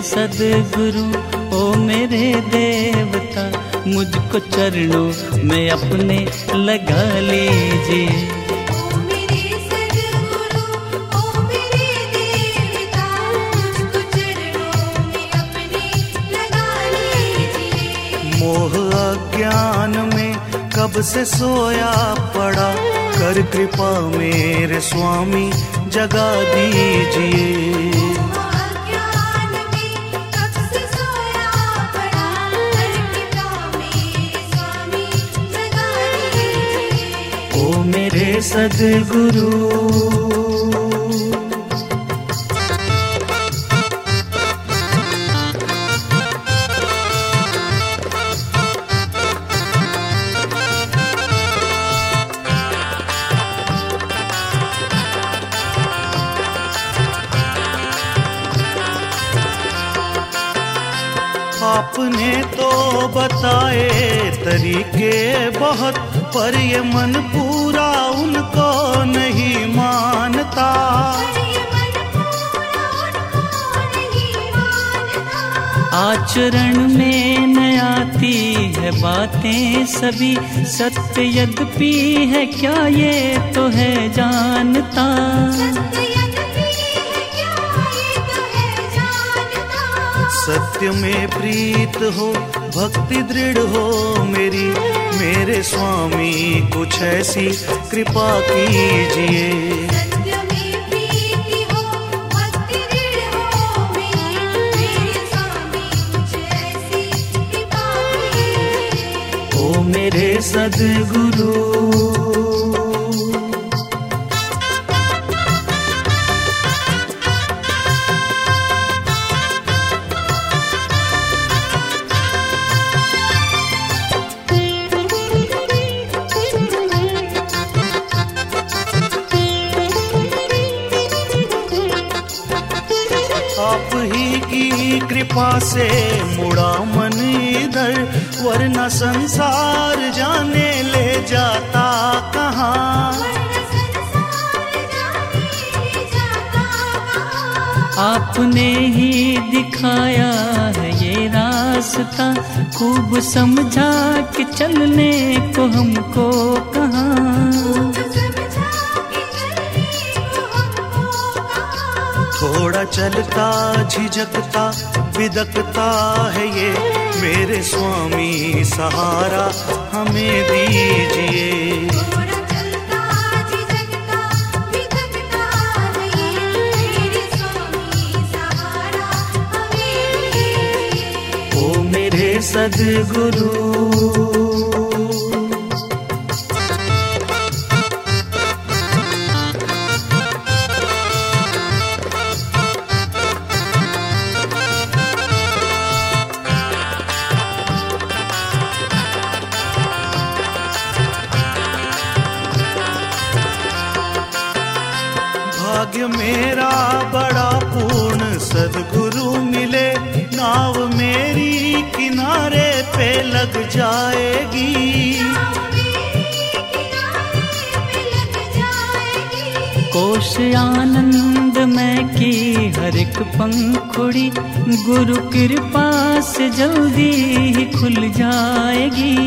सदगुरु ओ मेरे देवता मुझको चरणों में अपने लगा लीजिए। अज्ञान में कब से सोया पड़ा? कर कृपा मेरे स्वामी, जगा दीजिए। ओ मेरे सदगुरु आपने तो बताए तरीके बहुत, पर ये मन पूरा उनको नहीं मानता। आचरण में न आती है बातें सभी, सत्य यद्यपि है, क्या ये तो है जानता? सत्य में प्रीत हो भक्ति दृढ़ हो मेरी मेरे स्वामी कुछ ऐसी कृपा कीजिए। ओ मेरे सदगुरु आप ही की कृपा से मुड़ा मन इधर, वरना संसार जाने ले जाता कहाँ। आपने ही दिखाया है ये रास्ता, खूब समझा के चलने को हमको कहाँ। थोड़ा चलता झिझकता बिदकता है ये मेरे स्वामी सहारा हमें दीजिए। ओ मेरे सदगुरु भाग्य मेरा बड़ा पूर्ण सदगुरु मिले, नाव मेरी किनारे पे लग जाएगी। कोश आनंद में की हर एक पंखुड़ी, गुरु कृपा से जल्दी ही खुल जाएगी।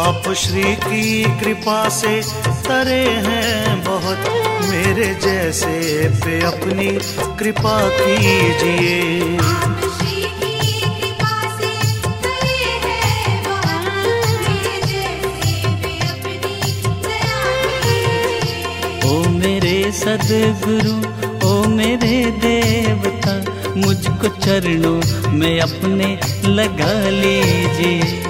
आप श्री की कृपा से तरे हैं बहुत। मेरे जैसे पे अपनी कृपा कीजिए। ओ मेरे सदगुरु ओ मेरे देवता मुझको चरणों में अपने लगा लीजिए।